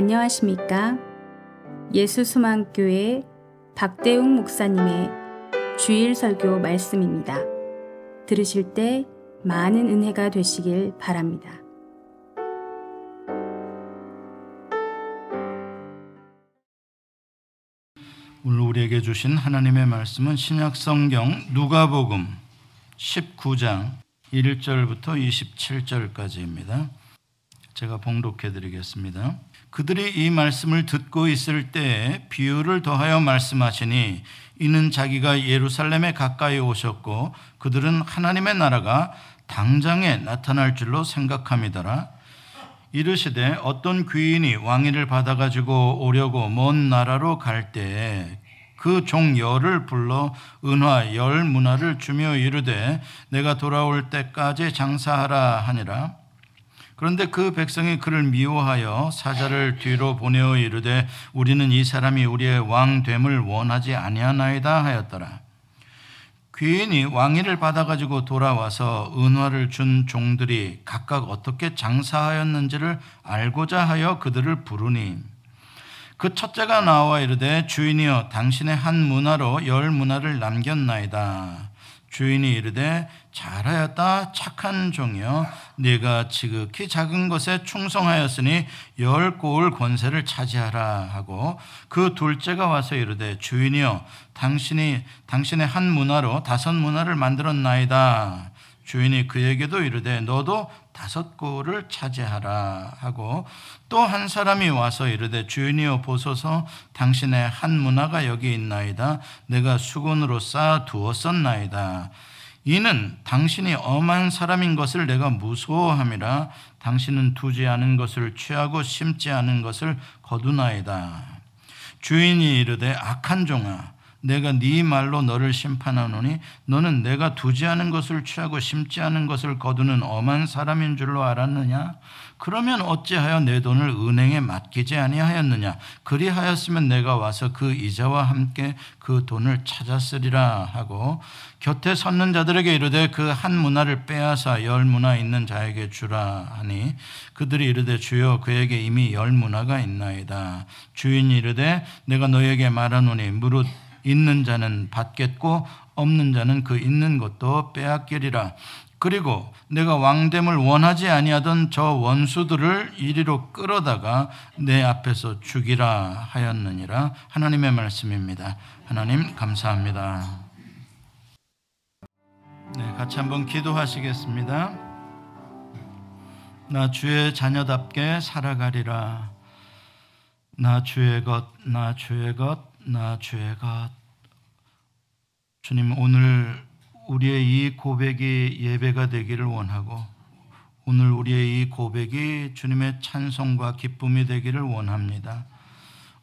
안녕하십니까? 예수수망교회 박대웅 목사님의 주일 설교 말씀입니다. 들으실 때 많은 은혜가 되시길 바랍니다. 오늘 우리에게 주신 하나님의 말씀은 신약 성경 누가복음 19장 1절부터 27절까지입니다. 제가 봉독해 드리겠습니다. 그들이 이 말씀을 듣고 있을 때 비유를 더하여 말씀하시니 이는 자기가 예루살렘에 가까이 오셨고 그들은 하나님의 나라가 당장에 나타날 줄로 생각함이더라. 이르시되 어떤 귀인이 왕위를 받아 가지고 오려고 먼 나라로 갈 때에 그종 열을 불러 은화 열 문화를 주며 이르되 내가 돌아올 때까지 장사하라 하니라 그런데 그 백성이 그를 미워하여 사자를 뒤로 보내어 이르되 우리는 이 사람이 우리의 왕 됨을 원하지 아니하나이다 하였더라 귀인이 왕위를 받아가지고 돌아와서 은화를 준 종들이 각각 어떻게 장사하였는지를 알고자 하여 그들을 부르니 그 첫째가 나와 이르되 주인이여 당신의 한 문화로 열 문화를 남겼나이다. 주인이 이르되 잘하였다 착한 종이여. 네가 지극히 작은 것에 충성하였으니 열 고을 권세를 차지하라. 하고 그 둘째가 와서 이르되 주인이여 당신이 당신의 한 문화로 다섯 문화를 만들었나이다. 주인이 그에게도 이르되 너도 다섯 고을을 차지하라 하고 또 한 사람이 와서 이르되 주인이여 보소서 당신의 한 문화가 여기 있나이다. 내가 수건으로 쌓아 두었었나이다. 이는 당신이 엄한 사람인 것을 내가 무서워함이라. 당신은 두지 않은 것을 취하고 심지 않은 것을 거두나이다. 주인이 이르되 악한 종아 내가 네 말로 너를 심판하노니 너는 내가 두지 않은 것을 취하고 심지 않은 것을 거두는 엄한 사람인 줄로 알았느냐? 그러면 어찌하여 내 돈을 은행에 맡기지 아니하였느냐? 그리하였으면 내가 와서 그 이자와 함께 그 돈을 찾았으리라 하고 곁에 섰는 자들에게 이르되 그 한 문화를 빼앗아 열 문화 있는 자에게 주라 하니 그들이 이르되 주여 그에게 이미 열 문화가 있나이다. 주인이 이르되 내가 너에게 말하노니 무릇 있는 자는 받겠고 없는 자는 그 있는 것도 빼앗기리라. 그리고 내가 왕됨을 원하지 아니하던 저 원수들을 이리로 끌어다가 내 앞에서 죽이라 하였느니라. 하나님의 말씀입니다. 하나님 감사합니다. 네, 같이 한번 기도하시겠습니다. 나 주의 자녀답게 살아가리라. 나 주의 것, 나 주의 것, 나 것. 주님 오늘 우리의 이 고백이 예배가 되기를 원하고 오늘 우리의 이 고백이 주님의 찬송과 기쁨이 되기를 원합니다.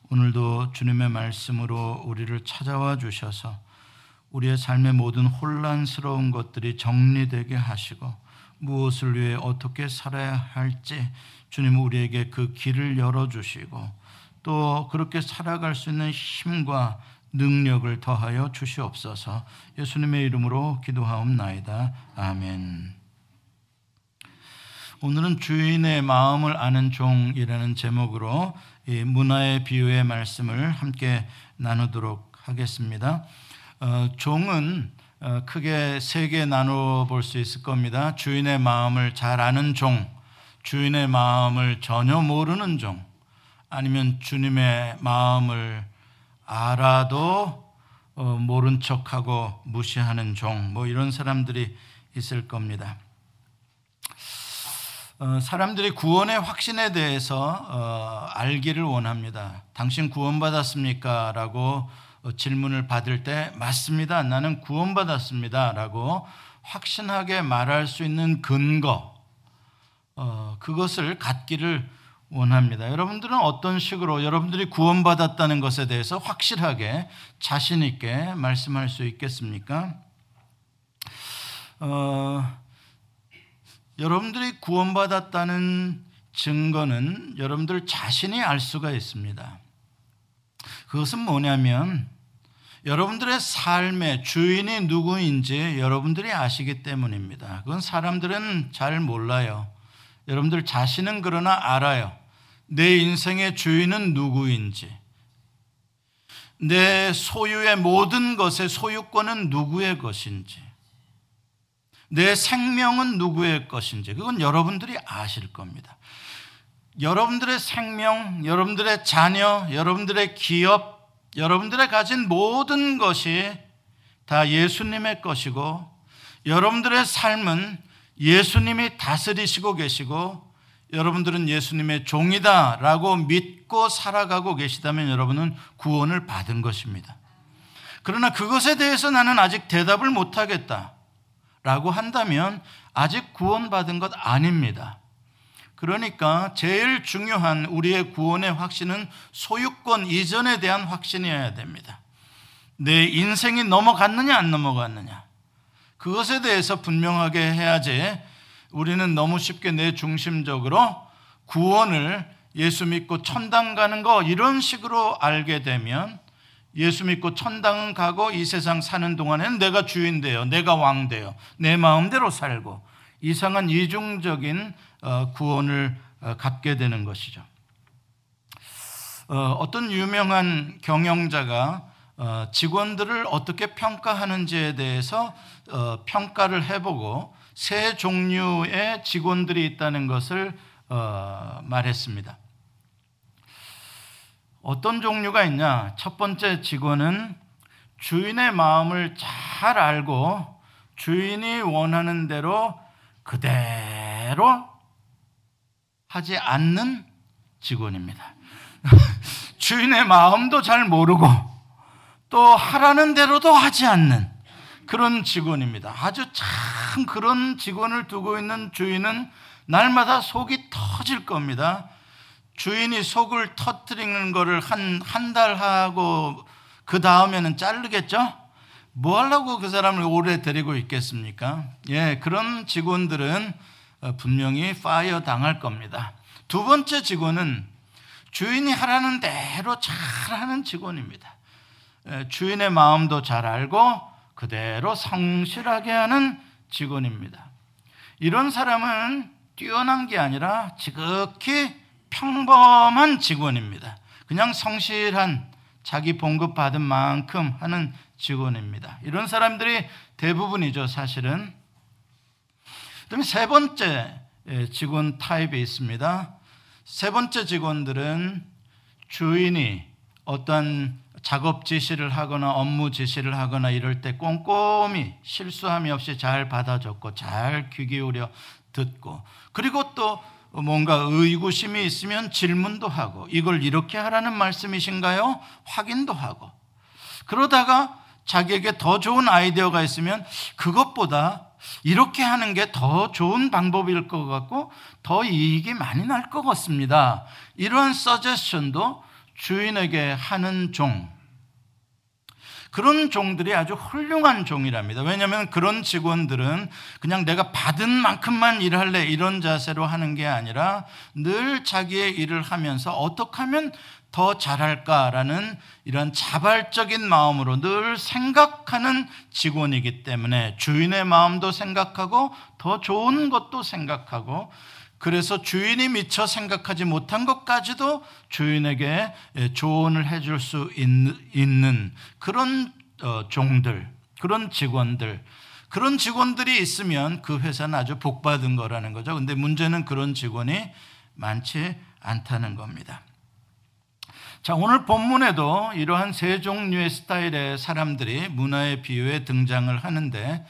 오늘도 주님의 말씀으로 우리를 찾아와 주셔서 우리의 삶의 모든 혼란스러운 것들이 정리되게 하시고 무엇을 위해 어떻게 살아야 할지 주님 우리에게 그 길을 열어 주시고 또 그렇게 살아갈 수 있는 힘과 능력을 더하여 주시옵소서. 예수님의 이름으로 기도하옵나이다. 아멘. 오늘은 주인의 마음을 아는 종이라는 제목으로 문화의 비유의 말씀을 함께 나누도록 하겠습니다. 어, 종은 어, 크게 세 개 나눠 볼 수 있을 겁니다. 주인의 마음을 잘 아는 종, 주인의 마음을 전혀 모르는 종, 아니면 주님의 마음을 알아도 어, 모른 척하고 무시하는 종, 뭐 이런 사람들이 있을 겁니다. 어, 사람들이 구원의 확신에 대해서 어, 알기를 원합니다. 당신 구원받았습니까? 라고 질문을 받을 때 맞습니다. 나는 구원받았습니다. 라고 확신하게 말할 수 있는 근거, 그것을 갖기를 원합니다. 여러분들은 어떤 식으로 여러분들이 구원받았다는 것에 대해서 확실하게 자신 있게 말씀할 수 있겠습니까? 어, 여러분들이 구원받았다는 증거는 여러분들 자신이 알 수가 있습니다. 그것은 뭐냐면 여러분들의 삶의 주인이 누구인지 여러분들이 아시기 때문입니다. 그건 사람들은 잘 몰라요. 여러분들 자신은 그러나 알아요. 내 인생의 주인은 누구인지, 내 소유의 모든 것의 소유권은 누구의 것인지, 내 생명은 누구의 것인지, 그건 여러분들이 아실 겁니다. 여러분들의 생명, 여러분들의 자녀, 여러분들의 기업, 여러분들의 가진 모든 것이 다 예수님의 것이고, 여러분들의 삶은 예수님이 다스리시고 계시고, 여러분들은 예수님의 종이다라고 믿고 살아가고 계시다면 여러분은 구원을 받은 것입니다. 그러나 그것에 대해서 나는 아직 대답을 못하겠다. 라고 한다면 아직 구원받은 것 아닙니다. 그러니까 제일 중요한 우리의 구원의 확신은 소유권 이전에 대한 확신이어야 됩니다. 내 인생이 넘어갔느냐, 안 넘어갔느냐. 그것에 대해서 분명하게 해야지 우리는 너무 쉽게 내 중심적으로 구원을 예수 믿고 천당 가는 거 이런 식으로 알게 되면 예수 믿고 천당 가고 이 세상 사는 동안에는 내가 주인 돼요. 내가 왕 돼요. 내 마음대로 살고 이상한 이중적인 어, 구원을 어, 갖게 되는 것이죠. 어, 어떤 유명한 경영자가 직원들을 어떻게 평가하는지에 대해서 평가를 해보고 세 종류의 직원들이 있다는 것을 어, 말했습니다. 어떤 종류가 있냐? 첫 번째 직원은 주인의 마음을 잘 알고 주인이 원하는 대로 그대로 하지 않는 직원입니다. 주인의 마음도 잘 모르고 또 하라는 대로도 하지 않는 그런 직원입니다. 아주 참 그런 직원을 두고 있는 주인은 날마다 속이 터질 겁니다. 주인이 속을 터뜨리는 거를 한, 한 달 하고 그 다음에는 자르겠죠? 뭐 하려고 그 사람을 오래 데리고 있겠습니까? 예, 그런 직원들은 어, 분명히 파이어 당할 겁니다. 두 번째 직원은 주인이 하라는 대로 잘 하는 직원입니다. 예, 주인의 마음도 잘 알고 그대로 성실하게 하는 직원입니다. 이런 사람은 뛰어난 게 아니라 지극히 평범한 직원입니다. 그냥 성실한 자기 봉급 받은 만큼 하는 직원입니다. 이런 사람들이 대부분이죠, 사실은. 그다음에 세 번째 직원 타입이 있습니다. 세 번째 직원들은 주인이 어떤 작업 지시를 하거나 업무 지시를 하거나 이럴 때 꼼꼼히 실수함이 없이 잘 받아줬고 잘 귀 기울여 듣고 그리고 또 뭔가 의구심이 있으면 질문도 하고 이걸 이렇게 하라는 말씀이신가요? 확인도 하고 그러다가 자기에게 더 좋은 아이디어가 있으면 그것보다 이렇게 하는 게 더 좋은 방법일 것 같고 더 이익이 많이 날 것 같습니다. 이런 서제션도 주인에게 하는 종. 그런 종들이 아주 훌륭한 종이랍니다. 왜냐하면 그런 직원들은 그냥 내가 받은 만큼만 일할래 이런 자세로 하는 게 아니라 늘 자기의 일을 하면서 어떻게 하면 더 잘할까라는 이런 자발적인 마음으로 늘 생각하는 직원이기 때문에 주인의 마음도 생각하고 더 좋은 것도 생각하고 그래서 주인이 미처 생각하지 못한 것까지도 주인에게 조언을 해줄 수 있는 그런 어, 종들, 그런 직원들, 그런 직원들이 있으면 그 회사는 아주 복받은 거라는 거죠. 근데 문제는 그런 직원이 많지 않다는 겁니다. 자, 오늘 본문에도 이러한 세 종류의 스타일의 사람들이 므나의 비유에 등장을 하는데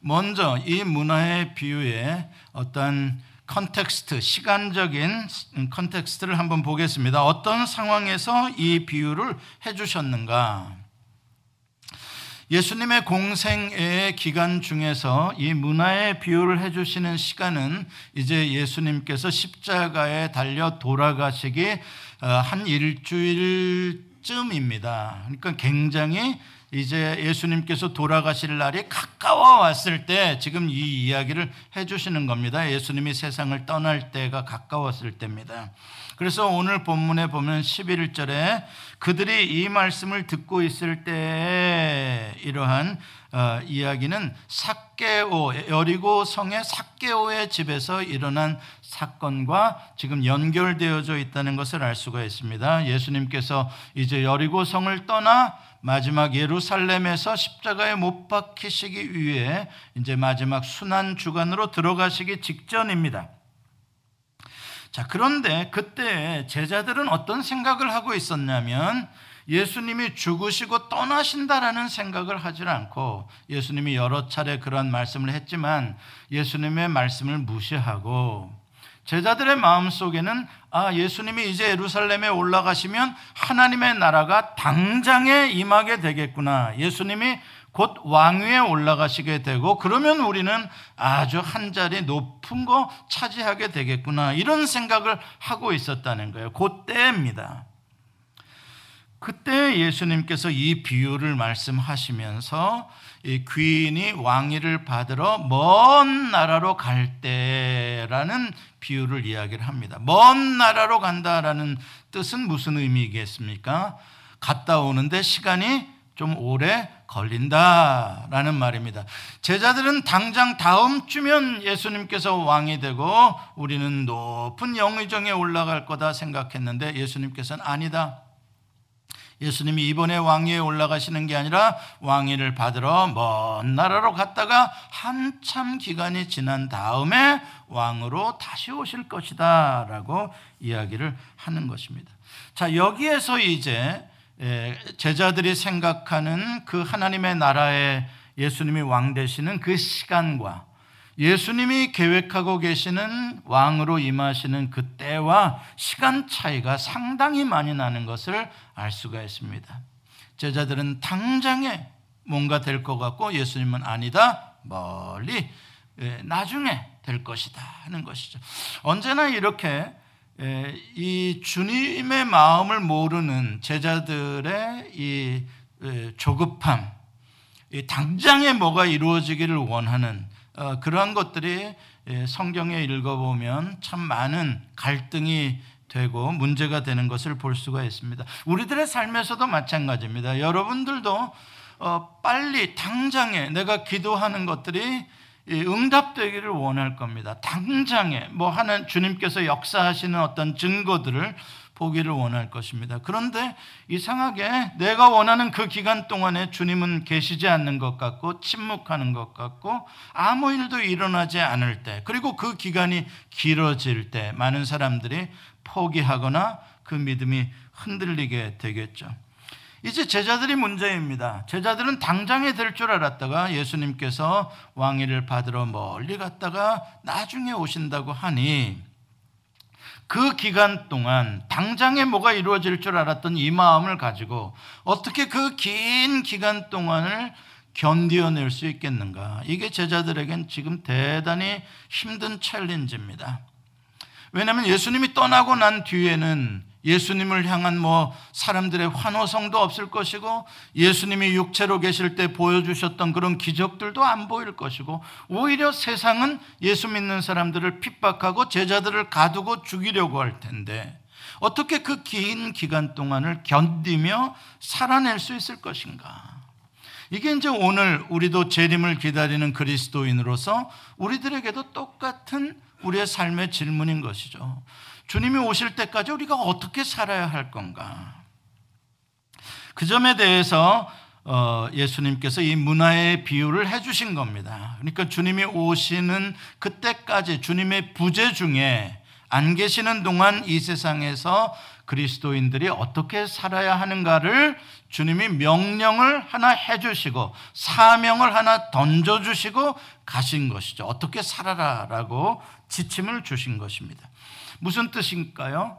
먼저 이 므나의 비유에 어떤 context, 시간적인 context를 한번 보겠습니다. 어떤 상황에서 이 비유를 해주셨는가? 예수님의 공생애 기간 중에서 이 므나의 비유를 해주시는 시간은 이제 예수님께서 십자가에 달려 돌아가시기 어, 한 일주일쯤입니다. 그러니까 굉장히 이제 예수님께서 돌아가실 날이 가까워 왔을 때 지금 이 이야기를 해주시는 겁니다. 예수님이 세상을 떠날 때가 가까웠을 때입니다. 그래서 오늘 본문에 보면 11절에 그들이 이 말씀을 듣고 있을 때 이러한 어, 이야기는 삭개오 여리고 성의 삭개오의 집에서 일어난 사건과 지금 연결되어져 있다는 것을 알 수가 있습니다. 예수님께서 이제 여리고 성을 떠나 마지막 예루살렘에서 십자가에 못 박히시기 위해 이제 마지막 순환 주간으로 들어가시기 직전입니다. 자, 그런데 그때 제자들은 어떤 생각을 하고 있었냐면 예수님이 죽으시고 떠나신다라는 생각을 하지 않고 예수님이 여러 차례 그런 말씀을 했지만 예수님의 말씀을 무시하고 제자들의 마음 속에는 아, 예수님이 이제 예루살렘에 올라가시면 하나님의 나라가 당장에 임하게 되겠구나. 예수님이 곧 왕위에 올라가시게 되고 그러면 우리는 아주 한 자리 높은 거 차지하게 되겠구나. 이런 생각을 하고 있었다는 거예요. 그때입니다. 그때 예수님께서 이 비유를 말씀하시면서 이 귀인이 왕위를 받으러 먼 나라로 갈 때라는 비유를 이야기를 합니다. 먼 나라로 간다라는 뜻은 무슨 의미겠습니까? 갔다 오는데 시간이 좀 오래 걸린다라는 말입니다. 제자들은 당장 다음 주면 예수님께서 왕이 되고 우리는 높은 영의정에 올라갈 거다 생각했는데 예수님께서는 아니다. 예수님이 이번에 왕위에 올라가시는 게 아니라 왕위를 받으러 먼 나라로 갔다가 한참 기간이 지난 다음에 왕으로 다시 오실 것이다 라고 이야기를 하는 것입니다. 자, 여기에서 이제 제자들이 생각하는 그 하나님의 나라에 예수님이 왕 되시는 그 시간과 예수님이 계획하고 계시는 왕으로 임하시는 그 때와 시간 차이가 상당히 많이 나는 것을 알 수가 있습니다. 제자들은 당장에 뭔가 될 것 같고 예수님은 아니다. 멀리 나중에 될 것이다 하는 것이죠. 언제나 이렇게 이 주님의 마음을 모르는 제자들의 이 조급함, 당장에 뭐가 이루어지기를 원하는 어, 그러한 것들이 예, 성경에 읽어보면 참 많은 갈등이 되고 문제가 되는 것을 볼 수가 있습니다. 우리들의 삶에서도 마찬가지입니다. 여러분들도 어, 빨리 당장에 내가 기도하는 것들이 응답되기를 원할 겁니다. 당장에 뭐 하는 주님께서 역사하시는 어떤 증거들을 보기를 원할 것입니다. 그런데 이상하게 내가 원하는 그 기간 동안에 주님은 계시지 않는 것 같고 침묵하는 것 같고 아무 일도 일어나지 않을 때 그리고 그 기간이 길어질 때 많은 사람들이 포기하거나 그 믿음이 흔들리게 되겠죠. 이제 제자들이 문제입니다. 제자들은 당장에 될 줄 알았다가 예수님께서 왕위를 받으러 멀리 갔다가 나중에 오신다고 하니 그 기간 동안 당장에 뭐가 이루어질 줄 알았던 이 마음을 가지고 어떻게 그 긴 기간 동안을 견디어낼 수 있겠는가? 이게 제자들에겐 지금 대단히 힘든 챌린지입니다. 왜냐하면 예수님이 떠나고 난 뒤에는 예수님을 향한 뭐 사람들의 환호성도 없을 것이고 예수님이 육체로 계실 때 보여주셨던 그런 기적들도 안 보일 것이고 오히려 세상은 예수 믿는 사람들을 핍박하고 제자들을 가두고 죽이려고 할 텐데 어떻게 그 긴 기간 동안을 견디며 살아낼 수 있을 것인가? 이게 이제 오늘 우리도 재림을 기다리는 그리스도인으로서 우리들에게도 똑같은 우리의 삶의 질문인 것이죠. 주님이 오실 때까지 우리가 어떻게 살아야 할 건가? 그 점에 대해서 어, 예수님께서 이 문화의 비유를 해주신 겁니다. 그러니까 주님이 오시는 그때까지 주님의 부재 중에 안 계시는 동안 이 세상에서 그리스도인들이 어떻게 살아야 하는가를 주님이 명령을 하나 해주시고 사명을 하나 던져주시고 가신 것이죠. 어떻게 살아라라고 지침을 주신 것입니다. 무슨 뜻일까요?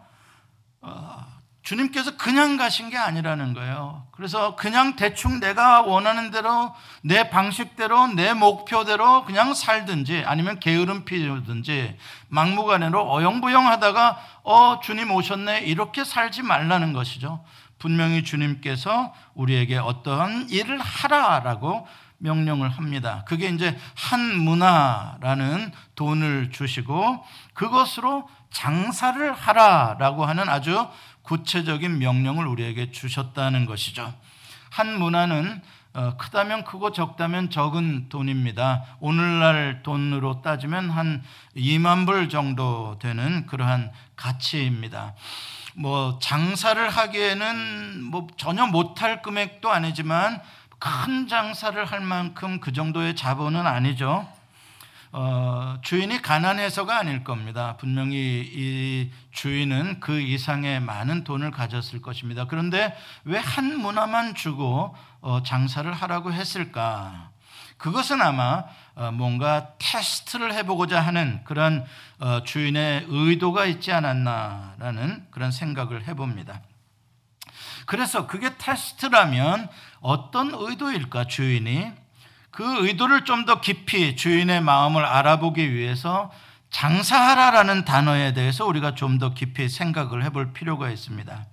어, 주님께서 그냥 가신 게 아니라는 거예요. 그래서 그냥 대충 내가 원하는 대로 내 방식대로 내 목표대로 그냥 살든지 아니면 게으름 피우든지 막무가내로 어영부영 하다가 어 주님 오셨네 이렇게 살지 말라는 것이죠. 분명히 주님께서 우리에게 어떠한 일을 하라라고 명령을 합니다. 그게 이제 한 문화라는 돈을 주시고 그것으로 장사를 하라라고 하는 아주 구체적인 명령을 우리에게 주셨다는 것이죠. 한 문화는 어, 크다면 크고 적다면 적은 돈입니다. 오늘날 돈으로 따지면 한 2만 불 정도 되는 그러한 가치입니다. 뭐 장사를 하기에는 뭐 전혀 못할 금액도 아니지만 큰 장사를 할 만큼 그 정도의 자본은 아니죠. 어, 주인이 가난해서가 아닐 겁니다. 분명히 이 주인은 그 이상의 많은 돈을 가졌을 것입니다. 그런데 왜 한 문화만 주고 어, 장사를 하라고 했을까? 그것은 아마 어, 뭔가 테스트를 해보고자 하는 그런 어, 주인의 의도가 있지 않았나라는 그런 생각을 해봅니다. 그래서 그게 테스트라면 어떤 의도일까 주인이 그 의도를 좀 더 깊이 주인의 마음을 알아보기 위해서 장사하라라는 단어에 대해서 우리가 좀 더 깊이 생각을 해볼 필요가 있습니다.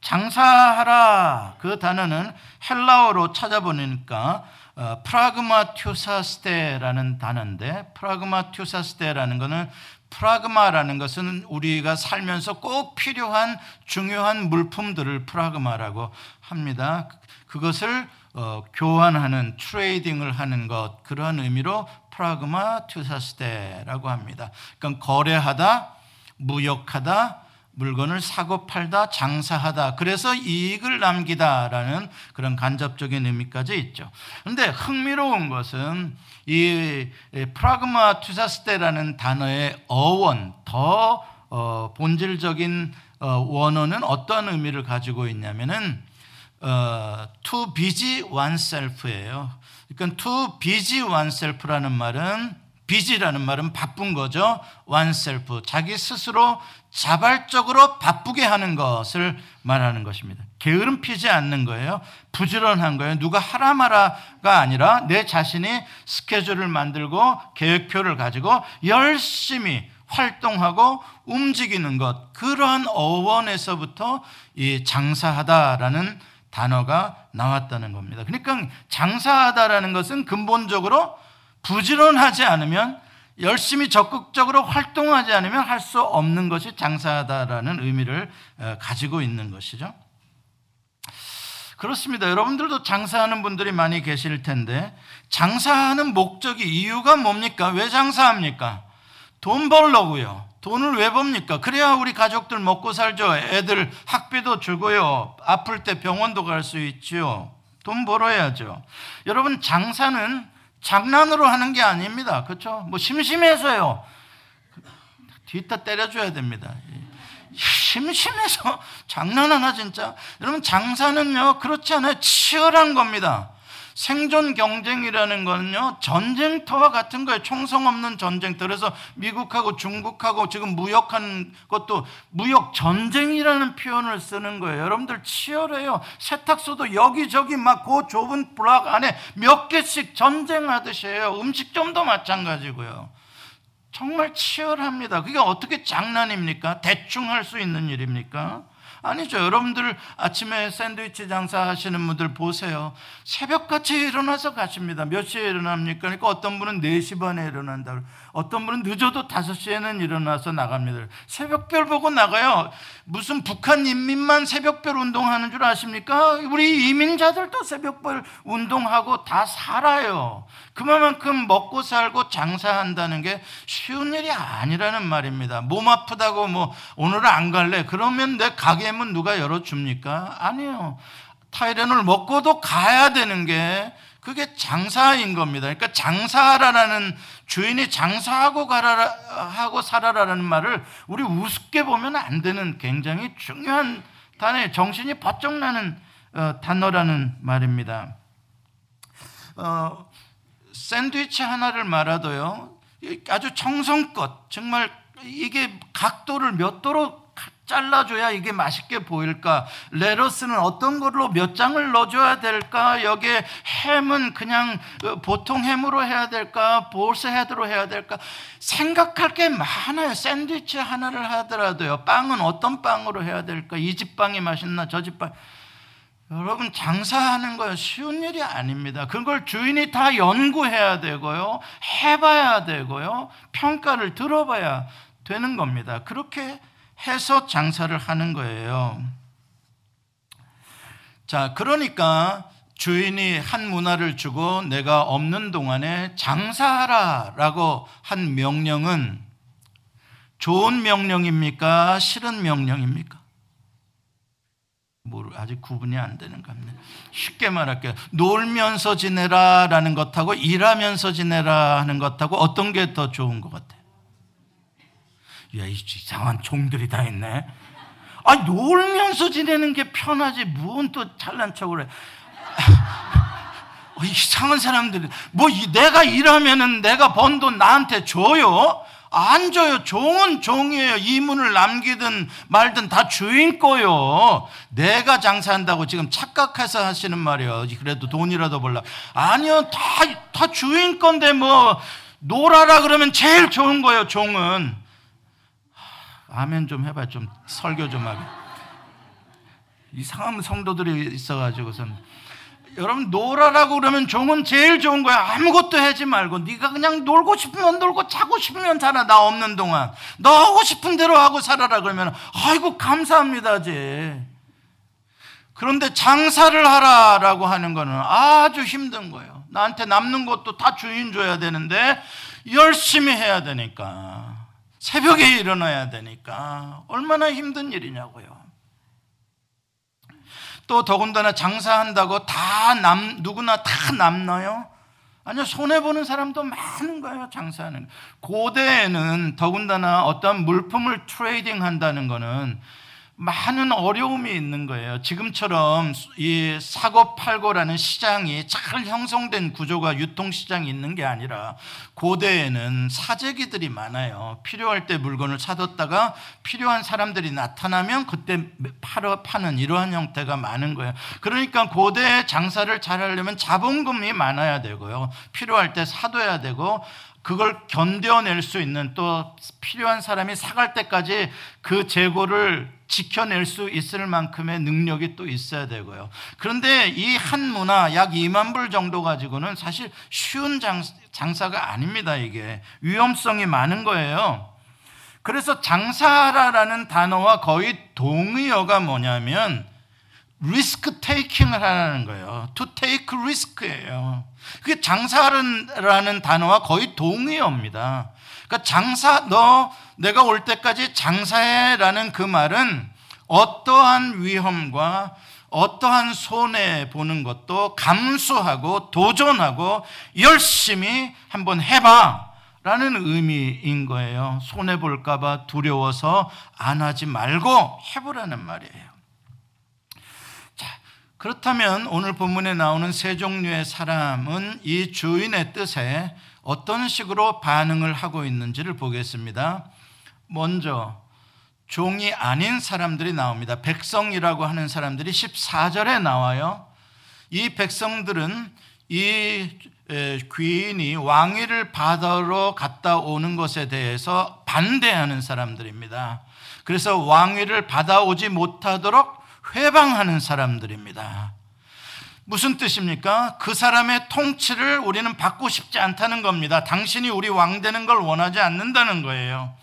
장사하라 그 단어는 헬라어로 찾아보니까 어, πραγματεύσασθε라는 단어인데 πραγματεύσασθε라는 것은 πρᾶγμα라는 것은 우리가 살면서 꼭 필요한 중요한 물품들을 πρᾶγμα라고 합니다. 그것을 어, 교환하는 trading을 하는 것 그런 의미로 πραγματεύσασθε라고 합니다. 그러니까 거래하다, 무역하다, 물건을 사고 팔다, 장사하다. 그래서 이익을 남기다라는 그런 간접적인 의미까지 있죠. 그런데 흥미로운 것은 이 프라그마 투사스테라는 단어의 어원, 더 어, 본질적인 어, 원어는 어떤 의미를 가지고 있냐면은 어, to busy oneself예요. 그러니까 to busy oneself라는 말은 busy라는 말은 바쁜 거죠. oneself 자기 스스로 자발적으로 바쁘게 하는 것을 말하는 것입니다. 게으름 피지 않는 거예요. 부지런한 거예요. 누가 하라 마라가 아니라 내 자신이 스케줄을 만들고 계획표를 가지고 열심히 활동하고 움직이는 것 그러한 어원에서부터 이 장사하다라는 단어가 나왔다는 겁니다. 그러니까 장사하다라는 것은 근본적으로 부지런하지 않으면 열심히 적극적으로 활동하지 않으면 할 수 없는 것이 장사하다라는 의미를 어, 가지고 있는 것이죠. 그렇습니다. 여러분들도 장사하는 분들이 많이 계실 텐데 장사하는 목적이 이유가 뭡니까? 왜 장사합니까? 돈 벌려고요. 돈을 왜 법니까? 그래야 우리 가족들 먹고 살죠. 애들 학비도 주고요. 아플 때 병원도 갈 수 있지요. 돈 벌어야죠. 여러분 장사는 장난으로 하는 게 아닙니다. 그렇죠? 뭐 심심해서요. 뒤따 때려줘야 됩니다. 심심해서 장난 하나 진짜. 여러분 장사는요 그렇지 않아요. 치열한 겁니다. 생존 경쟁이라는 거는요, 전쟁터와 같은 거예요. 총성 없는 전쟁터. 그래서 미국하고 중국하고 지금 무역한 것도 무역 전쟁이라는 표현을 쓰는 거예요. 여러분들 치열해요. 세탁소도 여기저기 막 그 좁은 블락 안에 몇 개씩 전쟁하듯이 해요. 음식점도 마찬가지고요. 정말 치열합니다. 그게 어떻게 장난입니까? 대충 할 수 있는 일입니까? 아니죠. 여러분들 아침에 샌드위치 장사하시는 분들 보세요. 새벽같이 일어나서 가십니다. 몇 시에 일어납니까? 그러니까 어떤 분은 4시 반에 일어난다. 어떤 분은 늦어도 5시에는 일어나서 나갑니다. 새벽별 보고 나가요. 무슨 북한 인민만 새벽별 운동하는 줄 아십니까? 우리 이민자들도 새벽별 운동하고 다 살아요. 그만큼 먹고 살고 장사한다는 게 쉬운 일이 아니라는 말입니다. 몸 아프다고 뭐 오늘 안 갈래? 그러면 내 가게 문 누가 열어줍니까? 아니요. 타이레놀 먹고도 가야 되는 게 그게 장사인 겁니다. 그러니까 장사하라라는 주인이 장사하고 가라 하고 살아라라는 말을 우리 우습게 보면 안 되는 굉장히 중요한 단어, 정신이 바짝 나는 어, 단어라는 말입니다. 어, 샌드위치 하나를 말아도요, 아주 정성껏 정말 이게 각도를 몇 도로 잘라줘야 이게 맛있게 보일까? 레러스는 어떤 걸로 몇 장을 넣어줘야 될까? 여기에 햄은 그냥 어, 보통 햄으로 해야 될까? 볼스 헤드로 해야 될까? 생각할 게 많아요. 샌드위치 하나를 하더라도요. 빵은 어떤 빵으로 해야 될까? 이 집 빵이 맛있나? 저 집 빵. 여러분 장사하는 거 쉬운 일이 아닙니다. 그걸 주인이 다 연구해야 되고요. 해봐야 되고요. 평가를 들어봐야 되는 겁니다. 그렇게 해서 장사를 하는 거예요. 자, 그러니까 주인이 한 문화를 주고 내가 없는 동안에 장사하라 라고 한 명령은 좋은 명령입니까? 싫은 명령입니까? 뭐 아직 구분이 안 되는 겁니다. 쉽게 말할게요. 놀면서 지내라 라는 것하고 일하면서 지내라 하는 것하고 어떤 게 더 좋은 것 같아요? 야, 이상한 종들이 다 있네. 아, 놀면서 지내는 게 편하지. 무언 또 잘난 척을 해. 어, 이상한 사람들이. 뭐, 내가 일하면은 내가 번 돈 나한테 줘요? 안 줘요. 종은 종이에요. 이문을 남기든 말든 다 주인 거요. 내가 장사한다고 지금 착각해서 하시는 말이에요. 그래도 돈이라도 벌라. 아니요. 다, 다 주인 건데 뭐, 놀아라 그러면 제일 좋은 거예요. 종은. 아멘 좀 해봐. 좀 설교 좀 하게. 이상한 성도들이 있어가지고선 여러분 놀아라고 그러면 종은 제일 좋은 거야. 아무것도 하지 말고 네가 그냥 놀고 싶으면 놀고 자고 싶으면 살아. 나 없는 동안 너 하고 싶은 대로 하고 살아라 그러면 아이고 감사합니다지. 그런데 장사를 하라라고 하는 거는 아주 힘든 거예요. 나한테 남는 것도 다 주인 줘야 되는데 열심히 해야 되니까. 새벽에 일어나야 되니까 얼마나 힘든 일이냐고요. 또 더군다나 장사한다고 다 남, 누구나 다 남나요? 아니요, 손해보는 사람도 많은 거예요, 장사하는. 고대에는 더군다나 어떤 물품을 trading 한다는 거는 많은 어려움이 있는 거예요. 지금처럼 이 사고 팔고라는 시장이 잘 형성된 구조가 유통 시장이 있는 게 아니라 고대에는 사재기들이 많아요. 필요할 때 물건을 사뒀다가 필요한 사람들이 나타나면 그때 팔어 파는 이러한 형태가 많은 거예요. 그러니까 고대 장사를 잘 하려면 자본금이 많아야 되고요. 필요할 때 사둬야 되고 그걸 견뎌낼 수 있는 또 필요한 사람이 사갈 때까지 그 재고를 지켜낼 수 있을 만큼의 능력이 또 있어야 되고요. 그런데 이 한 문화 약 2만 불 정도 가지고는 사실 쉬운 장사가 아닙니다. 이게 위험성이 많은 거예요. 그래서 장사라라는 단어와 거의 동의어가 뭐냐면 리스크 테이킹을 하라는 거예요. to take risk예요. 그게 장사라는 단어와 거의 동의어입니다. 그러니까 장사 너 내가 올 때까지 장사해라는 그 말은 어떠한 위험과 어떠한 손해 보는 것도 감수하고 도전하고 열심히 한번 해봐. 라는 의미인 거예요. 손해 볼까봐 두려워서 안 하지 말고 해보라는 말이에요. 자, 그렇다면 오늘 본문에 나오는 세 종류의 사람은 이 주인의 뜻에 어떤 식으로 반응을 하고 있는지를 보겠습니다. 먼저 종이 아닌 사람들이 나옵니다. 백성이라고 하는 사람들이 14절에 나와요. 이 백성들은 이 귀인이 왕위를 받으러 갔다 오는 것에 대해서 반대하는 사람들입니다. 그래서 왕위를 받아오지 못하도록 회방하는 사람들입니다. 무슨 뜻입니까? 그 사람의 통치를 우리는 받고 싶지 않다는 겁니다. 당신이 우리 왕 되는 걸 원하지 않는다는 거예요.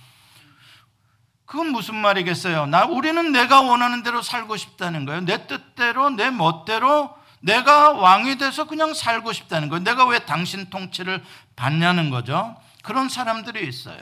그건 무슨 말이겠어요? 나 우리는 내가 원하는 대로 살고 싶다는 거예요. 내 뜻대로 내 멋대로 내가 왕이 돼서 그냥 살고 싶다는 거예요. 내가 왜 당신 통치를 받냐는 거죠. 그런 사람들이 있어요.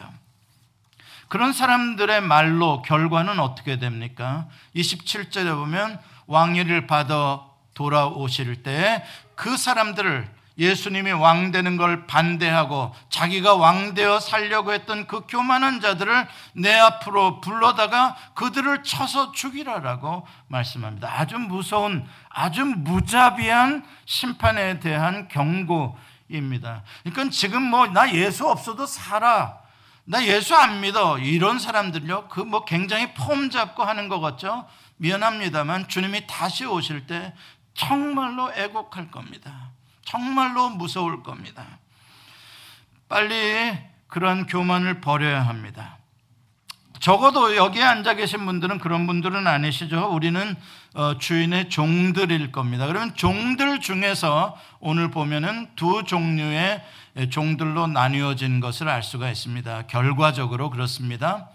그런 사람들의 말로 결과는 어떻게 됩니까? 27절에 보면 왕위를 받아 돌아오실 때 그 사람들을 예수님이 왕 되는 걸 반대하고 자기가 왕 되어 살려고 했던 그 교만한 자들을 내 앞으로 불러다가 그들을 쳐서 죽이라라고 말씀합니다. 아주 무서운 아주 무자비한 심판에 대한 경고입니다. 그러니까 지금 뭐 나 예수 없어도 살아. 나 예수 안 믿어. 이런 사람들요. 그 뭐 굉장히 폼 잡고 하는 것 같죠? 미안합니다만 주님이 다시 오실 때 정말로 애곡할 겁니다. 정말로 무서울 겁니다. 빨리 그런 교만을 버려야 합니다. 적어도 여기에 앉아 계신 분들은 그런 분들은 아니시죠. 우리는 어, 주인의 종들일 겁니다. 그러면 종들 중에서 오늘 보면은 두 종류의 종들로 나뉘어진 것을 알 수가 있습니다. 결과적으로 그렇습니다.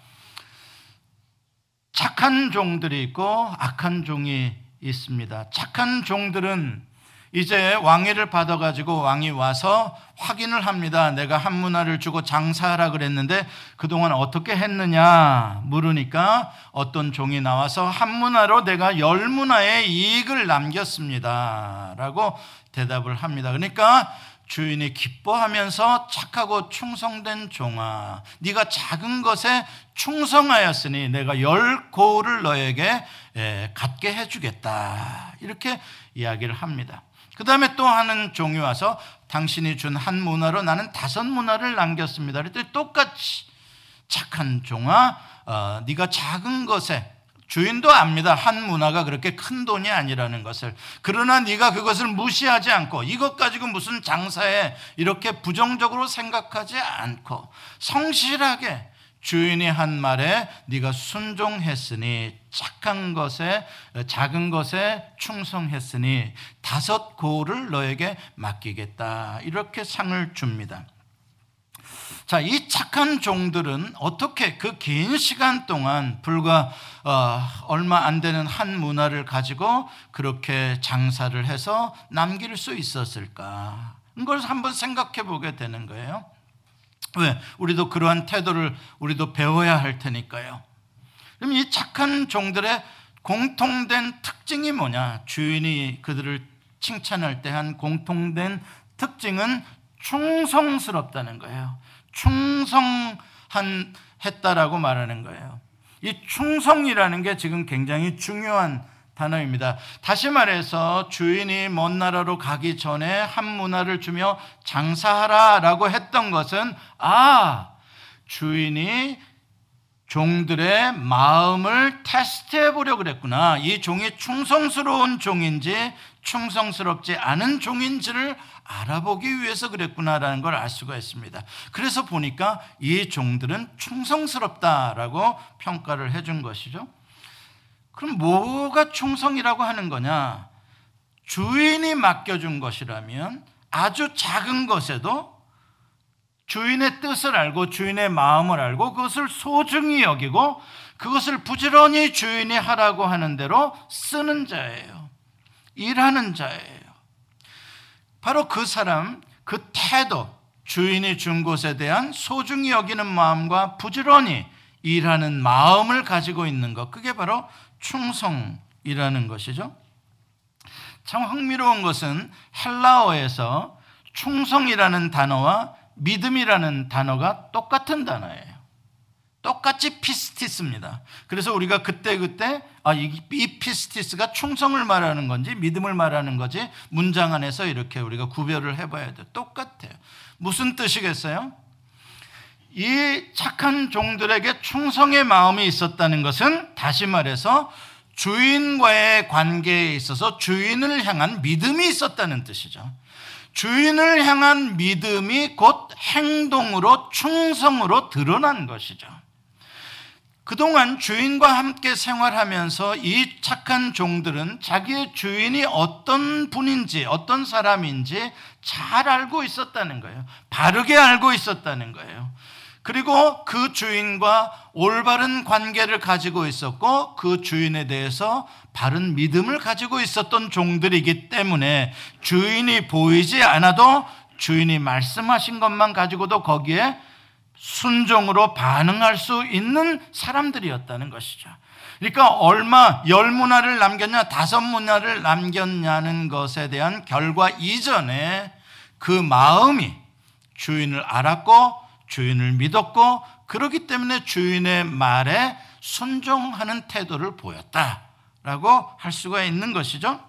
착한 종들이 있고 악한 종이 있습니다. 착한 종들은 이제 왕위를 받아가지고 왕이 와서 확인을 합니다. 내가 한 문화를 주고 장사하라 그랬는데 그동안 어떻게 했느냐 물으니까 어떤 종이 나와서 한 문화로 내가 열 문화의 이익을 남겼습니다. 라고 대답을 합니다. 그러니까 주인이 기뻐하면서 착하고 충성된 종아 네가 작은 것에 충성하였으니 내가 열 고를 너에게 갖게 해주겠다 이렇게 이야기를 합니다 그 다음에 또 하는 종이 와서 당신이 준 한 문화로 나는 다섯 문화를 남겼습니다 그랬더니 똑같이 착한 종아 어, 네가 작은 것에 주인도 압니다. 한 문화가 그렇게 큰 돈이 아니라는 것을. 그러나 네가 그것을 무시하지 않고 이것 가지고 무슨 장사에 이렇게 부정적으로 생각하지 않고 성실하게 주인이 한 말에 네가 순종했으니 착한 것에 작은 것에 충성했으니 다섯 고를 너에게 맡기겠다. 이렇게 상을 줍니다. 자, 이 착한 종들은 어떻게 그 긴 시간 동안 불과 어, 얼마 안 되는 한 문화를 가지고 그렇게 장사를 해서 남길 수 있었을까? 이걸 한번 생각해 보게 되는 거예요. 왜? 우리도 그러한 태도를 우리도 배워야 할 테니까요. 그럼 이 착한 종들의 공통된 특징이 뭐냐? 주인이 그들을 칭찬할 때 한 공통된 특징은 충성스럽다는 거예요. 충성한 했다라고 말하는 거예요. 이 충성이라는 게 지금 굉장히 중요한 단어입니다. 다시 말해서 주인이 먼 나라로 가기 전에 한 문화를 주며 장사하라 라고 했던 것은 아 주인이 종들의 마음을 테스트해 보려 그랬구나. 이 종이 충성스러운 종인지 충성스럽지 않은 종인지를 알아보기 위해서 그랬구나라는 걸 알 수가 있습니다. 그래서 보니까 이 종들은 충성스럽다라고 평가를 해준 것이죠. 그럼 뭐가 충성이라고 하는 거냐? 주인이 맡겨준 것이라면 아주 작은 것에도 주인의 뜻을 알고 주인의 마음을 알고 그것을 소중히 여기고 그것을 부지런히 주인이 하라고 하는 대로 쓰는 자예요. 일하는 자예요. 바로 그 사람, 그 태도, 주인이 준 것에 대한 소중히 여기는 마음과 부지런히 일하는 마음을 가지고 있는 것. 그게 바로 충성이라는 것이죠. 참 흥미로운 것은 헬라어에서 충성이라는 단어와 믿음이라는 단어가 똑같은 단어예요. 똑같이 πίστις입니다. 그래서 우리가 그때그때 아, 이, 이 πίστις가 충성을 말하는 건지 믿음을 말하는 거지 문장 안에서 이렇게 우리가 구별을 해봐야 돼. 똑같아요. 무슨 뜻이겠어요? 이 착한 종들에게 충성의 마음이 있었다는 것은 다시 말해서 주인과의 관계에 있어서 주인을 향한 믿음이 있었다는 뜻이죠. 주인을 향한 믿음이 곧 행동으로 충성으로 드러난 것이죠. 그동안 주인과 함께 생활하면서 이 착한 종들은 자기의 주인이 어떤 분인지, 어떤 사람인지 잘 알고 있었다는 거예요. 바르게 알고 있었다는 거예요. 그리고 그 주인과 올바른 관계를 가지고 있었고 그 주인에 대해서 바른 믿음을 가지고 있었던 종들이기 때문에 주인이 보이지 않아도 주인이 말씀하신 것만 가지고도 거기에 순종으로 반응할 수 있는 사람들이었다는 것이죠. 그러니까 얼마 열 문화를 남겼냐 다섯 문화를 남겼냐는 것에 대한 결과 이전에 그 마음이 주인을 알았고 주인을 믿었고 그렇기 때문에 주인의 말에 순종하는 태도를 보였다라고 할 수가 있는 것이죠.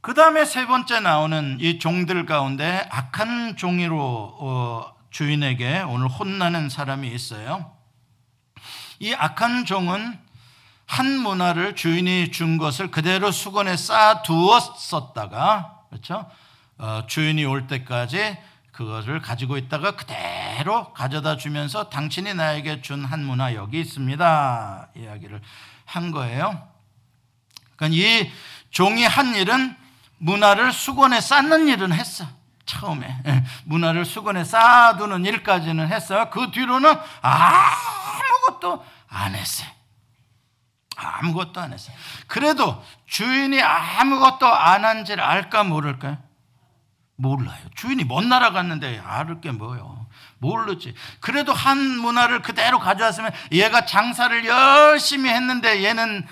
그 다음에 세 번째 나오는 이 종들 가운데 악한 종이로 어, 주인에게 오늘 혼나는 사람이 있어요. 이 악한 종은 한 문화를 주인이 준 것을 그대로 수건에 쌓아 두었었다가 그렇죠? 어, 주인이 올 때까지 그것을 가지고 있다가 그대로 가져다 주면서 당신이 나에게 준 한 문화 여기 있습니다. 이야기를 한 거예요. 그러니까 이 종이 한 일은 문화를 수건에 쌓는 일은 했어. 처음에 예, 문화를 수건에 쌓아두는 일까지는 했어요. 그 뒤로는 아무것도 안 했어요. 아무것도 안 했어요. 그래도 주인이 아무것도 안 한지를 알까 모를까요? 몰라요. 주인이 먼 나라 갔는데 알을 게 뭐요? 모르지. 그래도 한 문화를 그대로 가져왔으면 얘가 장사를 열심히 했는데 얘는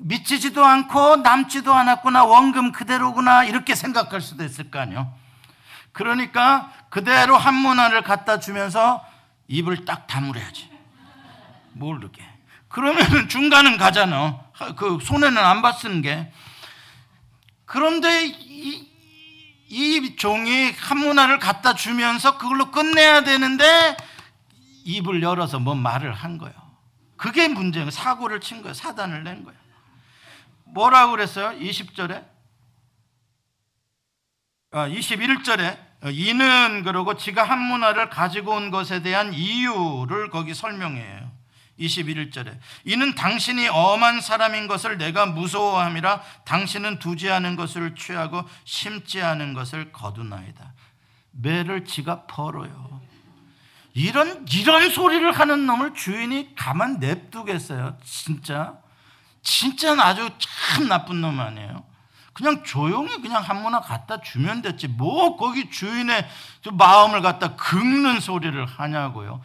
미치지도 않고 남지도 않았구나. 원금 그대로구나. 이렇게 생각할 수도 있을 거 아니에요. 그러니까 그대로 한 문화를 갖다 주면서 입을 딱 다물어야지. 모르게. 그러면 중간은 가잖아. 그 손해는 안 받는 게. 그런데 이, 이 종이 한 문화를 갖다 주면서 그걸로 끝내야 되는데 입을 열어서 뭔 말을 한 거예요. 그게 문제예요. 사고를 친 거예요. 사단을 낸 거예요. 뭐라고 그랬어요? 20절에? 아, 21절에 이는 그러고 지가 한 문화를 가지고 온 것에 대한 이유를 거기 설명해요. 21절에 이는 당신이 엄한 사람인 것을 내가 무서워함이라 당신은 두지 않은 것을 취하고 심지 않은 것을 거두나이다. 매를 지가 벌어요. 이런 이런 소리를 하는 놈을 주인이 가만 냅두겠어요. 진짜 진짜 아주 참 나쁜 놈 아니에요. 그냥 조용히 그냥 한 문화 갖다 주면 됐지. 뭐 거기 주인의 마음을 갖다 긁는 소리를 하냐고요.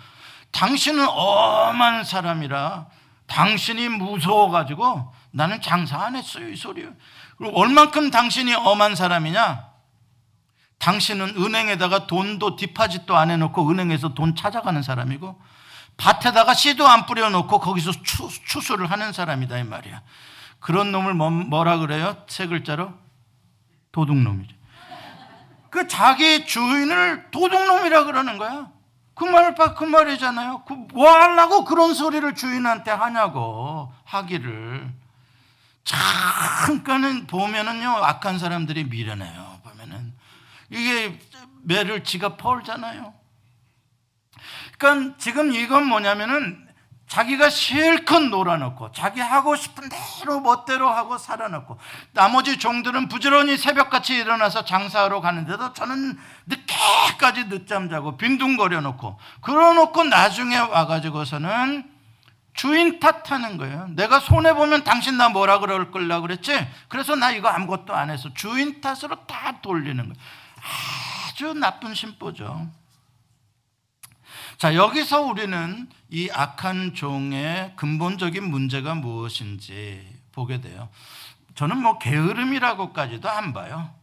당신은 엄한 사람이라 당신이 무서워가지고 나는 장사 안 했어요. 이 소리요. 그리고 얼만큼 당신이 엄한 사람이냐? 당신은 은행에다가 돈도 디파짓도 안 해놓고 은행에서 돈 찾아가는 사람이고 밭에다가 씨도 안 뿌려놓고 거기서 추, 추수를 하는 사람이다 이 말이야. 그런 놈을 뭐, 뭐라 그래요? 세 글자로 도둑놈이죠. 그 자기 주인을 도둑놈이라 그러는 거야. 그 말, 그 말이잖아요. 그 뭐 하려고 그런 소리를 주인한테 하냐고, 하기를. 잠깐은 보면은요, 악한 사람들이 미련해요. 보면은. 이게 매를 지가 펄잖아요. 그러니까 지금 이건 뭐냐면은 자기가 실컷 놀아놓고 자기 하고 싶은 대로 멋대로 하고 살아놓고 나머지 종들은 부지런히 새벽같이 일어나서 장사하러 가는데도 저는 늦게까지 늦잠 자고 빈둥거려 놓고 그러놓고 나중에 와가지고서는 주인 탓하는 거예요. 내가 손해 보면 당신 나 뭐라 그럴 걸라 그랬지? 그래서 나 이거 아무것도 안 해서 주인 탓으로 다 돌리는 거예요. 아주 나쁜 심보죠. 자, 여기서 우리는 이 악한 종의 근본적인 문제가 무엇인지 보게 돼요. 저는 뭐 게으름이라고까지도 안 봐요.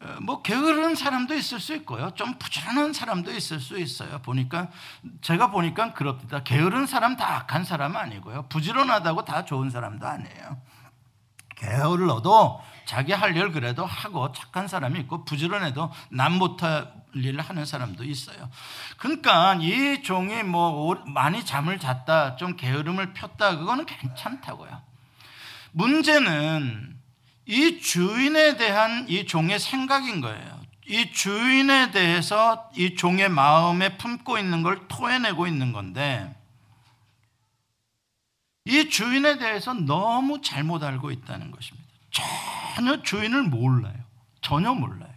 어, 뭐 게으른 사람도 있을 수 있고요. 좀 부지런한 사람도 있을 수 있어요. 보니까 제가 보니까 그렇다. 게으른 사람 다 악한 사람 아니고요. 부지런하다고 다 좋은 사람도 아니에요. 게을러도 자기 할 일 그래도 하고 착한 사람이 있고 부지런해도 남 못할 일을 하는 사람도 있어요. 그러니까 이 종이 뭐 많이 잠을 잤다, 좀 게으름을 폈다, 그거는 괜찮다고요. 문제는 이 주인에 대한 이 종의 생각인 거예요. 이 주인에 대해서 이 종의 마음에 품고 있는 걸 토해내고 있는 건데, 이 주인에 대해서 너무 잘못 알고 있다는 것입니다. 전혀 주인을 몰라요. 전혀 몰라요.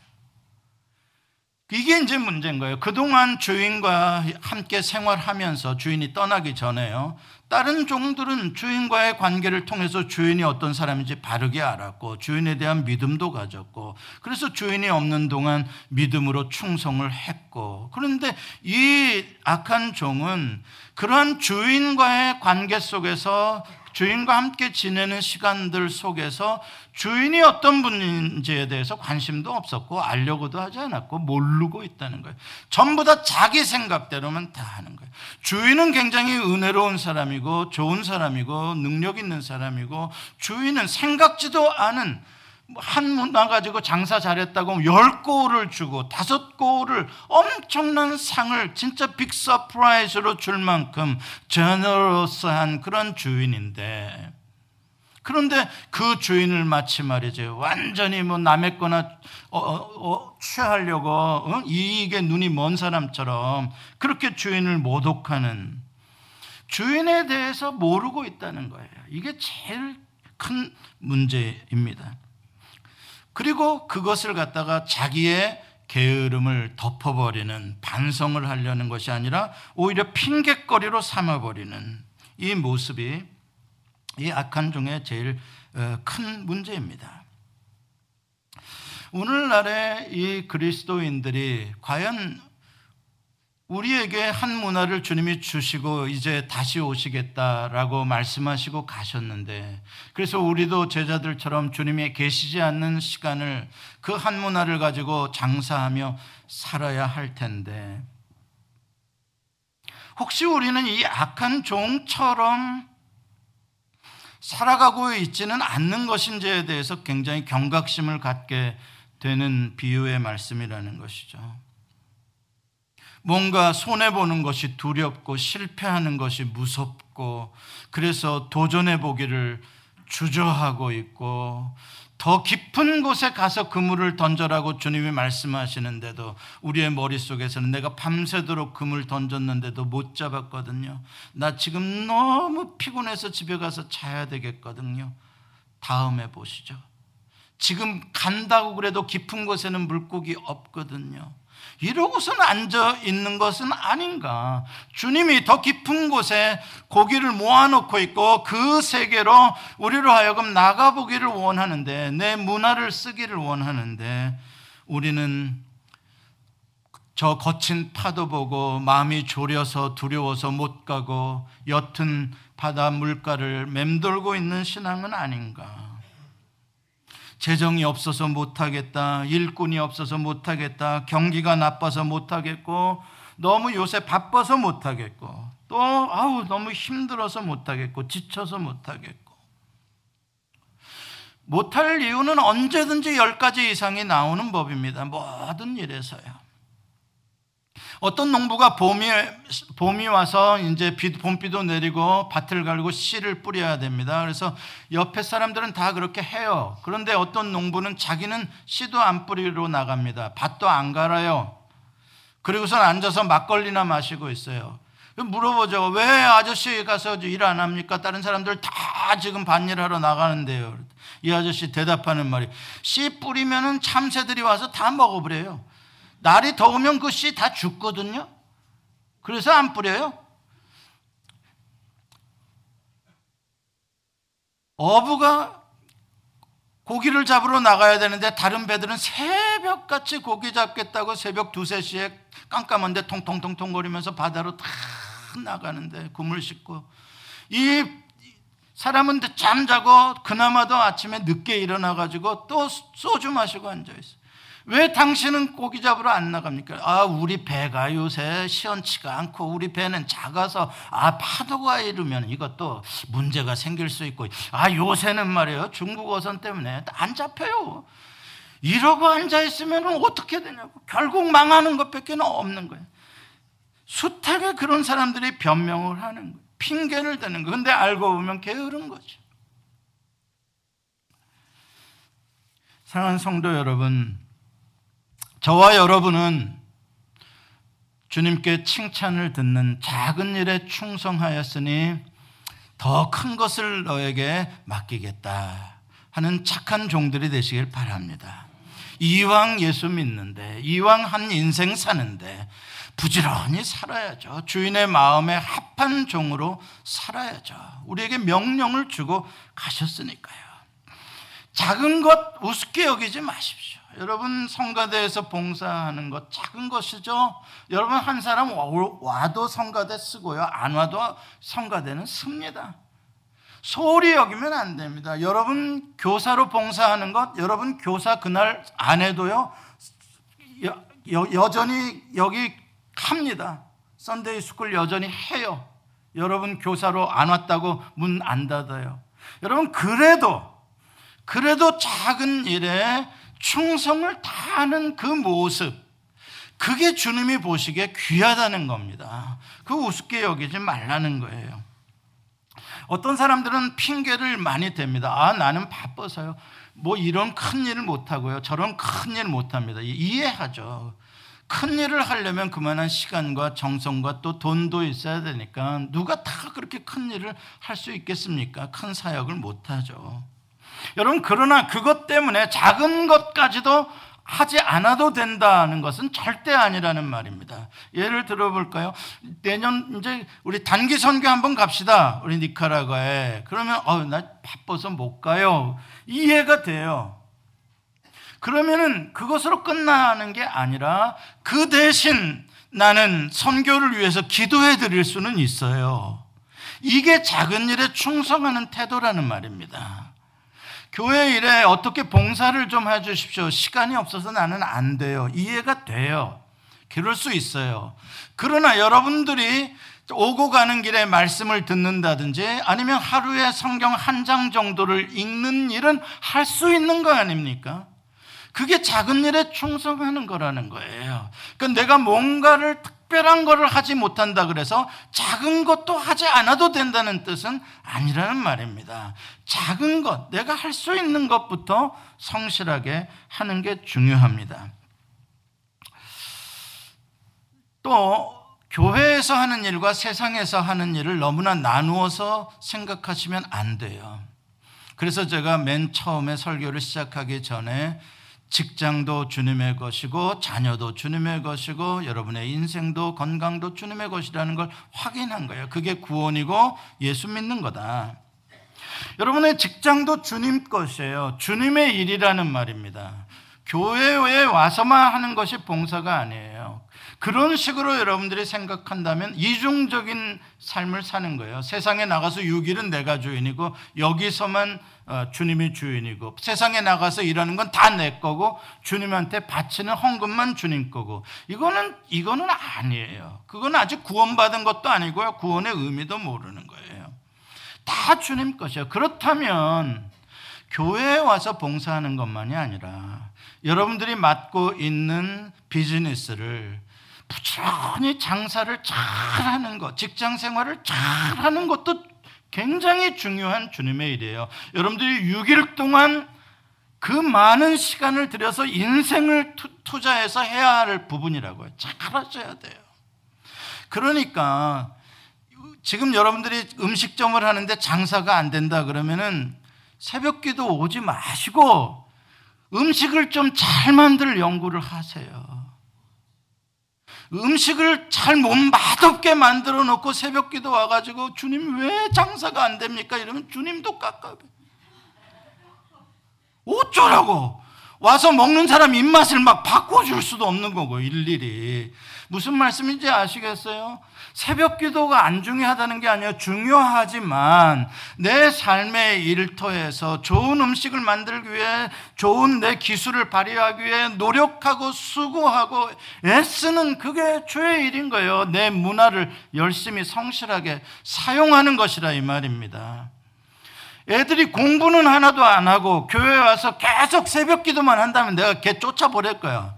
이게 이제 문제인 거예요. 그동안 주인과 함께 생활하면서 주인이 떠나기 전에요. 다른 종들은 주인과의 관계를 통해서 주인이 어떤 사람인지 바르게 알았고 주인에 대한 믿음도 가졌고 그래서 주인이 없는 동안 믿음으로 충성을 했고 그런데 이 악한 종은 그러한 주인과의 관계 속에서 주인과 함께 지내는 시간들 속에서 주인이 어떤 분인지에 대해서 관심도 없었고 알려고도 하지 않았고 모르고 있다는 거예요. 전부 다 자기 생각대로만 다 하는 거예요. 주인은 굉장히 은혜로운 사람이고 좋은 사람이고 능력 있는 사람이고 주인은 생각지도 않은 한 므나 가지고 장사 잘했다고 열 고을 주고 다섯 고을 엄청난 상을 진짜 big surprise로 줄 만큼 generous한 그런 주인인데 그런데 그 주인을 마치 말이죠 완전히 뭐 남의 거나 어, 어, 어, 취하려고 어? 이익에 눈이 먼 사람처럼 그렇게 주인을 모독하는 주인에 대해서 모르고 있다는 거예요. 이게 제일 큰 문제입니다. 그리고 그것을 갖다가 자기의 게으름을 덮어버리는 반성을 하려는 것이 아니라 오히려 핑계거리로 삼아버리는 이 모습이 이 악한 중에 제일 어, 큰 문제입니다. 오늘날의 이 그리스도인들이 과연 우리에게 한 문화를 주님이 주시고 이제 다시 오시겠다라고 말씀하시고 가셨는데 그래서 우리도 제자들처럼 주님이 계시지 않는 시간을 그 한 문화를 가지고 장사하며 살아야 할 텐데 혹시 우리는 이 악한 종처럼 살아가고 있지는 않는 것인지에 대해서 굉장히 경각심을 갖게 되는 비유의 말씀이라는 것이죠. 뭔가 손해보는 것이 두렵고 실패하는 것이 무섭고 그래서 도전해 보기를 주저하고 있고 더 깊은 곳에 가서 그물을 던져라고 주님이 말씀하시는데도 우리의 머릿속에서는 내가 밤새도록 그물 던졌는데도 못 잡았거든요. 나 지금 너무 피곤해서 집에 가서 자야 되겠거든요. 다음에 보시죠. 지금 간다고 그래도 깊은 곳에는 물고기 없거든요. 이러고선 앉아 있는 것은 아닌가. 주님이 더 깊은 곳에 고기를 모아놓고 있고 그 세계로 우리로 하여금 나가보기를 원하는데 내 문화를 쓰기를 원하는데 우리는 저 거친 파도 보고 마음이 졸여서 두려워서 못 가고 옅은 바다 물가를 맴돌고 있는 신앙은 아닌가. 재정이 없어서 못하겠다. 일꾼이 없어서 못하겠다. 경기가 나빠서 못하겠고, 너무 요새 바빠서 못하겠고, 또, 아우, 너무 힘들어서 못하겠고, 지쳐서 못하겠고. 못할 이유는 언제든지 10가지 이상이 나오는 법입니다. 모든 일에서요. 어떤 농부가 봄이, 봄이 와서 이제 비, 봄비도 내리고 밭을 갈고 씨를 뿌려야 됩니다. 그래서 옆에 사람들은 다 그렇게 해요. 그런데 어떤 농부는 자기는 씨도 안 뿌리러 나갑니다. 밭도 안 갈아요. 그리고선 앉아서 막걸리나 마시고 있어요. 물어보죠. 왜 아저씨 가서 일 안 합니까? 다른 사람들 다 지금 밭일하러 나가는데요. 이 아저씨 대답하는 말이 씨 뿌리면은 참새들이 와서 다 먹어버려요. 날이 더우면 그 씨 다 죽거든요. 그래서 안 뿌려요. 어부가 고기를 잡으러 나가야 되는데 다른 배들은 새벽같이 고기 잡겠다고 새벽 두세 시에 깜깜한데 통통통통 거리면서 바다로 다 나가는데 그물 싣고 이 사람은 잠자고 그나마도 아침에 늦게 일어나가지고 또 소주 마시고 앉아있어 왜 당신은 고기 잡으러 안 나갑니까? 아, 우리 배가 요새 시원치가 않고 우리 배는 작아서 아, 파도가 이르면 이것도 문제가 생길 수 있고 아, 요새는 말이에요. 중국 어선 때문에 안 잡혀요. 이러고 앉아 있으면 어떻게 되냐고. 결국 망하는 것밖에 없는 거예요. 숱하게 그런 사람들이 변명을 하는 거예요. 핑계를 대는 거예요. 근데 알고 보면 게으른 거죠. 사랑하는 성도 여러분, 저와 여러분은 주님께 칭찬을 듣는 작은 일에 충성하였으니 더 큰 것을 너에게 맡기겠다 하는 착한 종들이 되시길 바랍니다. 이왕 예수 믿는데, 이왕 한 인생 사는데, 부지런히 살아야죠. 주인의 마음에 합한 종으로 살아야죠. 우리에게 명령을 주고 가셨으니까요. 작은 것 우습게 여기지 마십시오. 여러분 성가대에서 봉사하는 것 작은 것이죠. 여러분 한 사람 와도 성가대 쓰고요. 안 와도 성가대는 씁니다. 소홀히 여기면 안 됩니다. 여러분 교사로 봉사하는 것, 여러분 교사 그날 안 해도요. 여, 여, 여전히 여기 합니다. Sunday school 여전히 해요. 여러분 교사로 안 왔다고 문 안 닫아요. 여러분 그래도 그래도 작은 일에 충성을 다하는 그 모습, 그게 주님이 보시기에 귀하다는 겁니다. 그 우습게 여기지 말라는 거예요. 어떤 사람들은 핑계를 많이 댑니다. 아, 나는 바빠서요. 뭐 이런 큰 일을 못하고요. 저런 큰 일 못합니다. 이해하죠. 큰 일을 하려면 그만한 시간과 정성과 또 돈도 있어야 되니까 누가 다 그렇게 큰 일을 할 수 있겠습니까? 큰 사역을 못하죠. 여러분, 그러나 그것 때문에 작은 것까지도 하지 않아도 된다는 것은 절대 아니라는 말입니다. 예를 들어볼까요? 내년 이제 우리 단기 선교 한번 갑시다. 우리 니카라과에. 그러면 어, 나 바빠서 못 가요. 이해가 돼요. 그러면은 그것으로 끝나는 게 아니라 그 대신 나는 선교를 위해서 기도해 드릴 수는 있어요. 이게 작은 일에 충성하는 태도라는 말입니다. 교회 일에 어떻게 봉사를 좀 해주십시오. 시간이 없어서 나는 안 돼요. 이해가 돼요. 그럴 수 있어요. 그러나 여러분들이 오고 가는 길에 말씀을 듣는다든지 아니면 하루에 성경 한 장 정도를 읽는 일은 할 수 있는 거 아닙니까? 그게 작은 일에 충성하는 거라는 거예요. 그러니까 내가 뭔가를 특별한 거를 하지 못한다 그래서 작은 것도 하지 않아도 된다는 뜻은 아니라는 말입니다. 작은 것, 내가 할 수 있는 것부터 성실하게 하는 게 중요합니다. 또 교회에서 하는 일과 세상에서 하는 일을 너무나 나누어서 생각하시면 안 돼요. 그래서 제가 맨 처음에 설교를 시작하기 전에 직장도 주님의 것이고 자녀도 주님의 것이고 여러분의 인생도 건강도 주님의 것이라는 걸 확인한 거예요. 그게 구원이고 예수 믿는 거다. 여러분의 직장도 주님 것이에요. 주님의 일이라는 말입니다. 교회에 와서만 하는 것이 봉사가 아니에요. 그런 식으로 여러분들이 생각한다면 이중적인 삶을 사는 거예요. 세상에 나가서 6일은 내가 주인이고 여기서만 어, 주님이 주인이고 세상에 나가서 일하는 건 다 내 거고 주님한테 바치는 헌금만 주님 거고 이거는 이거는 아니에요. 그건 아직 구원받은 것도 아니고요. 구원의 의미도 모르는 거예요. 다 주님 것이에요. 그렇다면 교회에 와서 봉사하는 것만이 아니라 여러분들이 맡고 있는 비즈니스를 부지런히 장사를 잘하는 것, 직장 생활을 잘하는 것도 굉장히 중요한 주님의 일이에요. 여러분들이 6일 동안 그 많은 시간을 들여서 인생을 투 자해서 해야 할 부분이라고요. 잘하셔야 돼요. 그러니까 지금 여러분들이 음식점을 하는데 장사가 안 된다 그러면은 새벽 기도 오지 마시고 음식을 좀 잘 만들 연구를 하세요. 음식을 잘 못 맛없게 만들어 놓고 새벽 기도 와가지고 주님 왜 장사가 안 됩니까? 이러면 주님도 깝깝해. 어쩌라고? 와서 먹는 사람 입맛을 막 바꿔줄 수도 없는 거고, 일일이. 무슨 말씀인지 아시겠어요? 새벽 기도가 안 중요하다는 게 아니라 중요하지만 내 삶의 일터에서 좋은 음식을 만들기 위해 좋은 내 기술을 발휘하기 위해 노력하고 수고하고 애쓰는 그게 주의 일인 거예요. 내 문화를 열심히 성실하게 사용하는 것이라 이 말입니다. 애들이 공부는 하나도 안 하고 교회 와서 계속 새벽 기도만 한다면 내가 걔 쫓아버릴 거야.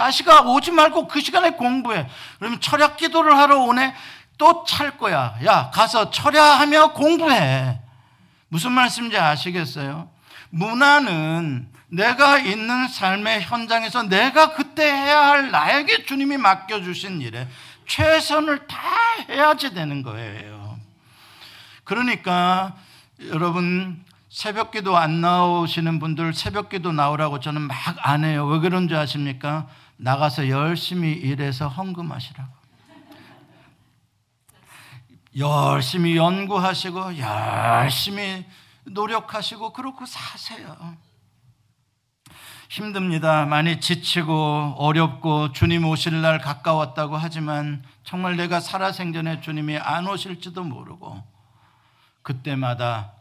자식아 오지 말고 그 시간에 공부해. 그러면 철야 기도를 하러 오네. 또 찰 거야. 야 가서 철야하며 공부해. 무슨 말씀인지 아시겠어요? 문화는 내가 있는 삶의 현장에서 내가 그때 해야 할 나에게 주님이 맡겨주신 일에 최선을 다 해야지 되는 거예요. 그러니까 여러분 새벽 기도 안 나오시는 분들 새벽 기도 나오라고 저는 막 안 해요. 왜 그런 줄 아십니까? 나가서 열심히 일해서 헌금하시라고. 열심히 연구하시고 열심히 노력하시고 그렇고 사세요. 힘듭니다. 많이 지치고 어렵고 주님 오실 날 가까웠다고 하지만 정말 내가 살아생전에 주님이 안 오실지도 모르고 그때마다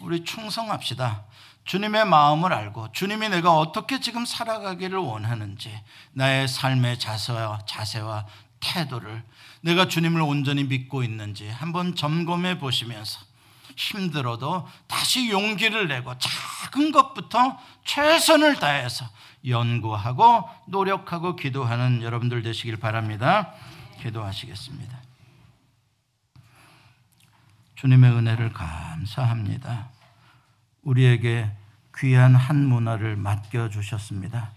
우리 충성합시다. 주님의 마음을 알고 주님이 내가 어떻게 지금 살아가기를 원하는지 나의 삶의 자세와 자세와 태도를 내가 주님을 온전히 믿고 있는지 한번 점검해 보시면서 힘들어도 다시 용기를 내고 작은 것부터 최선을 다해서 연구하고 노력하고 기도하는 여러분들 되시길 바랍니다. 기도하시겠습니다. 주님의 은혜를 감사합니다. 우리에게 귀한 한 문화를 맡겨 주셨습니다.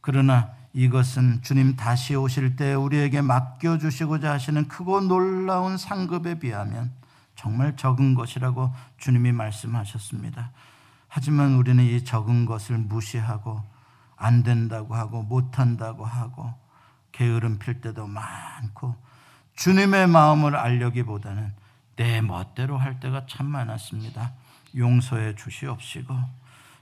그러나 이것은 주님 다시 오실 때 우리에게 맡겨 주시고자 하시는 크고 놀라운 상급에 비하면 정말 적은 것이라고 주님이 말씀하셨습니다. 하지만 우리는 이 적은 것을 무시하고 안 된다고 하고 못한다고 하고 게으름 필 때도 많고 주님의 마음을 알려기보다는 내 멋대로 할 때가 참 많았습니다. 용서해 주시옵시고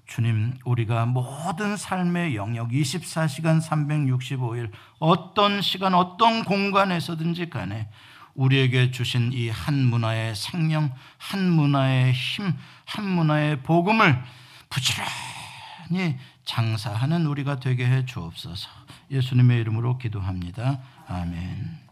주님 우리가 모든 삶의 영역 24시간 365일 어떤 시간 어떤 공간에서든지 간에 우리에게 주신 이 한 문화의 생명, 한 문화의 힘, 한 므나의 복음을 부지런히 장사하는 우리가 되게 해 주옵소서. 예수님의 이름으로 기도합니다. 아멘.